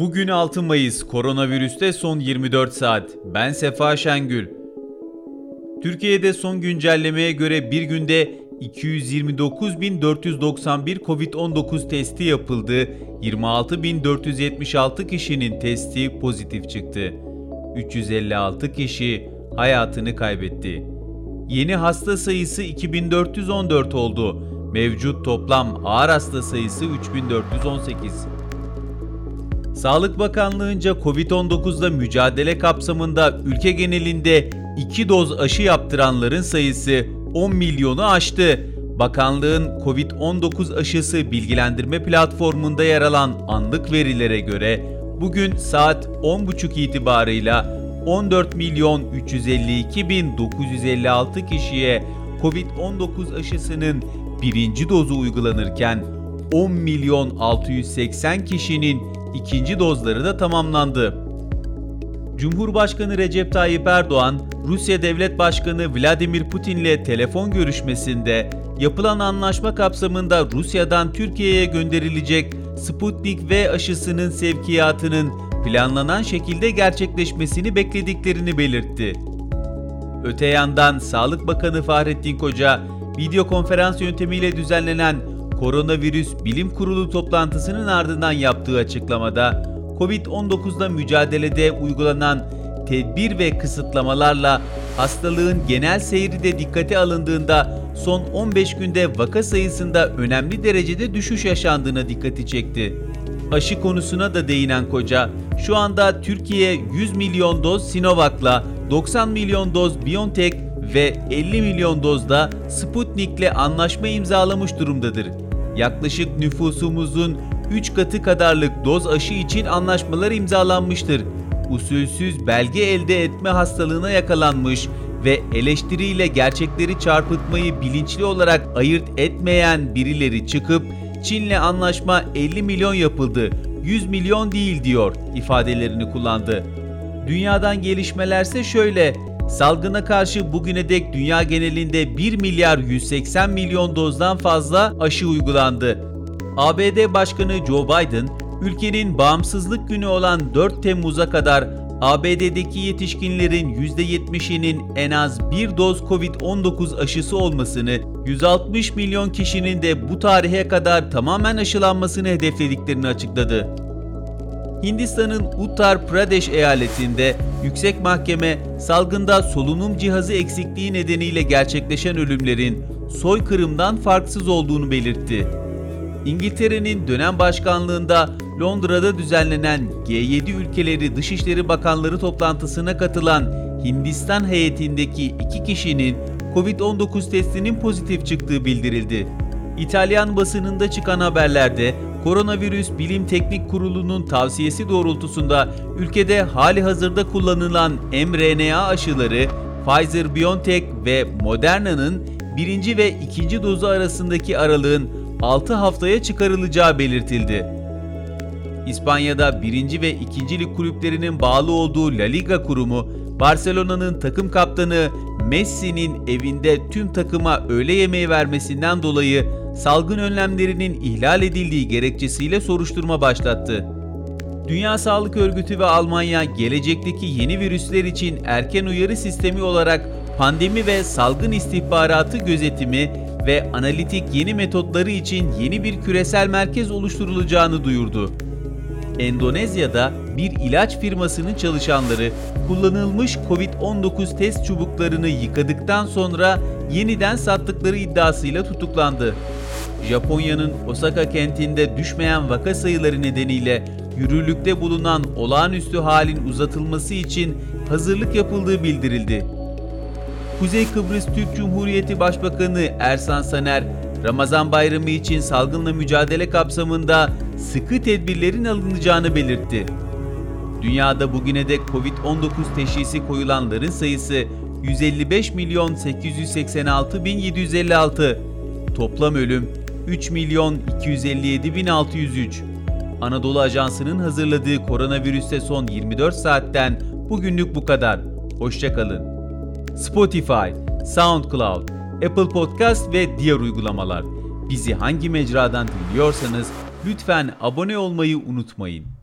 Bugün 6 Mayıs, koronavirüste son 24 saat. Ben Sefa Şengül. Türkiye'de son güncellemeye göre bir günde 229.491 COVID-19 testi yapıldı. 26.476 kişinin testi pozitif çıktı. 356 kişi hayatını kaybetti. Yeni hasta sayısı 2414 oldu. Mevcut toplam ağır hasta sayısı 3418. Sağlık Bakanlığı'nca COVID-19'la mücadele kapsamında ülke genelinde 2 doz aşı yaptıranların sayısı 10 milyonu aştı. Bakanlığın COVID-19 aşısı bilgilendirme platformunda yer alan anlık verilere göre bugün saat 10.30 itibarıyla 14 milyon 352 bin 956 kişiye COVID-19 aşısının birinci dozu uygulanırken 10 milyon 680 kişinin ikinci dozları da tamamlandı. Cumhurbaşkanı Recep Tayyip Erdoğan, Rusya Devlet Başkanı Vladimir Putin ile telefon görüşmesinde yapılan anlaşma kapsamında Rusya'dan Türkiye'ye gönderilecek Sputnik V aşısının sevkiyatının planlanan şekilde gerçekleşmesini beklediklerini belirtti. Öte yandan Sağlık Bakanı Fahrettin Koca, video konferans yöntemiyle düzenlenen Koronavirüs Bilim Kurulu toplantısının ardından yaptığı açıklamada COVID-19'la mücadelede uygulanan tedbir ve kısıtlamalarla hastalığın genel seyri de dikkate alındığında son 15 günde vaka sayısında önemli derecede düşüş yaşandığına dikkati çekti. Aşı konusuna da değinen Koca, şu anda Türkiye 100 milyon doz Sinovac'la 90 milyon doz BioNTech ve 50 milyon dozda Sputnik'le anlaşma imzalamış durumdadır. Yaklaşık nüfusumuzun 3 katı kadarlık doz aşı için anlaşmalar imzalanmıştır. Usulsüz belge elde etme hastalığına yakalanmış ve eleştiriyle gerçekleri çarpıtmayı bilinçli olarak ayırt etmeyen birileri çıkıp Çin'le anlaşma 50 milyon yapıldı, 100 milyon değil diyor ifadelerini kullandı. Dünyadan gelişmelerse şöyle, Salgına karşı bugüne dek dünya genelinde 1 milyar 180 milyon dozdan fazla aşı uygulandı. ABD Başkanı Joe Biden, ülkenin bağımsızlık günü olan 4 Temmuz'a kadar ABD'deki yetişkinlerin %70'inin en az bir doz COVID-19 aşısı olmasını, 160 milyon kişinin de bu tarihe kadar tamamen aşılanmasını hedeflediklerini açıkladı. Hindistan'ın Uttar Pradesh eyaletinde yüksek mahkeme salgında solunum cihazı eksikliği nedeniyle gerçekleşen ölümlerin soykırımdan farksız olduğunu belirtti. İngiltere'nin dönem başkanlığında Londra'da düzenlenen G7 ülkeleri Dışişleri Bakanları toplantısına katılan Hindistan heyetindeki iki kişinin COVID-19 testinin pozitif çıktığı bildirildi. İtalyan basınında çıkan haberlerde Koronavirüs Bilim Teknik Kurulu'nun tavsiyesi doğrultusunda ülkede hali hazırda kullanılan mRNA aşıları Pfizer-BioNTech ve Moderna'nın birinci ve ikinci dozu arasındaki aralığın 6 haftaya çıkarılacağı belirtildi. İspanya'da birinci ve ikincilik kulüplerinin bağlı olduğu La Liga kurumu, Barcelona'nın takım kaptanı Messi'nin evinde tüm takıma öğle yemeği vermesinden dolayı salgın önlemlerinin ihlal edildiği gerekçesiyle soruşturma başlattı. Dünya Sağlık Örgütü ve Almanya gelecekteki yeni virüsler için erken uyarı sistemi olarak pandemi ve salgın istihbaratı gözetimi ve analitik yeni metotları için yeni bir küresel merkez oluşturulacağını duyurdu. Endonezya'da bir ilaç firmasının çalışanları kullanılmış COVID-19 test çubuklarını yıkadıktan sonra yeniden sattıkları iddiasıyla tutuklandı. Japonya'nın Osaka kentinde düşmeyen vaka sayıları nedeniyle yürürlükte bulunan olağanüstü halin uzatılması için hazırlık yapıldığı bildirildi. Kuzey Kıbrıs Türk Cumhuriyeti Başbakanı Ersan Saner, Ramazan bayramı için salgınla mücadele kapsamında sıkı tedbirlerin alınacağını belirtti. Dünyada bugüne dek Covid-19 teşhisi koyulanların sayısı 155 milyon 886 bin 756. Toplam ölüm 3 milyon 257 bin 603. Anadolu Ajansı'nın hazırladığı koronavirüste son 24 saatten bugünlük bu kadar. Hoşçakalın. Spotify, SoundCloud, Apple Podcast ve diğer uygulamalar. Bizi hangi mecradan dinliyorsanız lütfen abone olmayı unutmayın.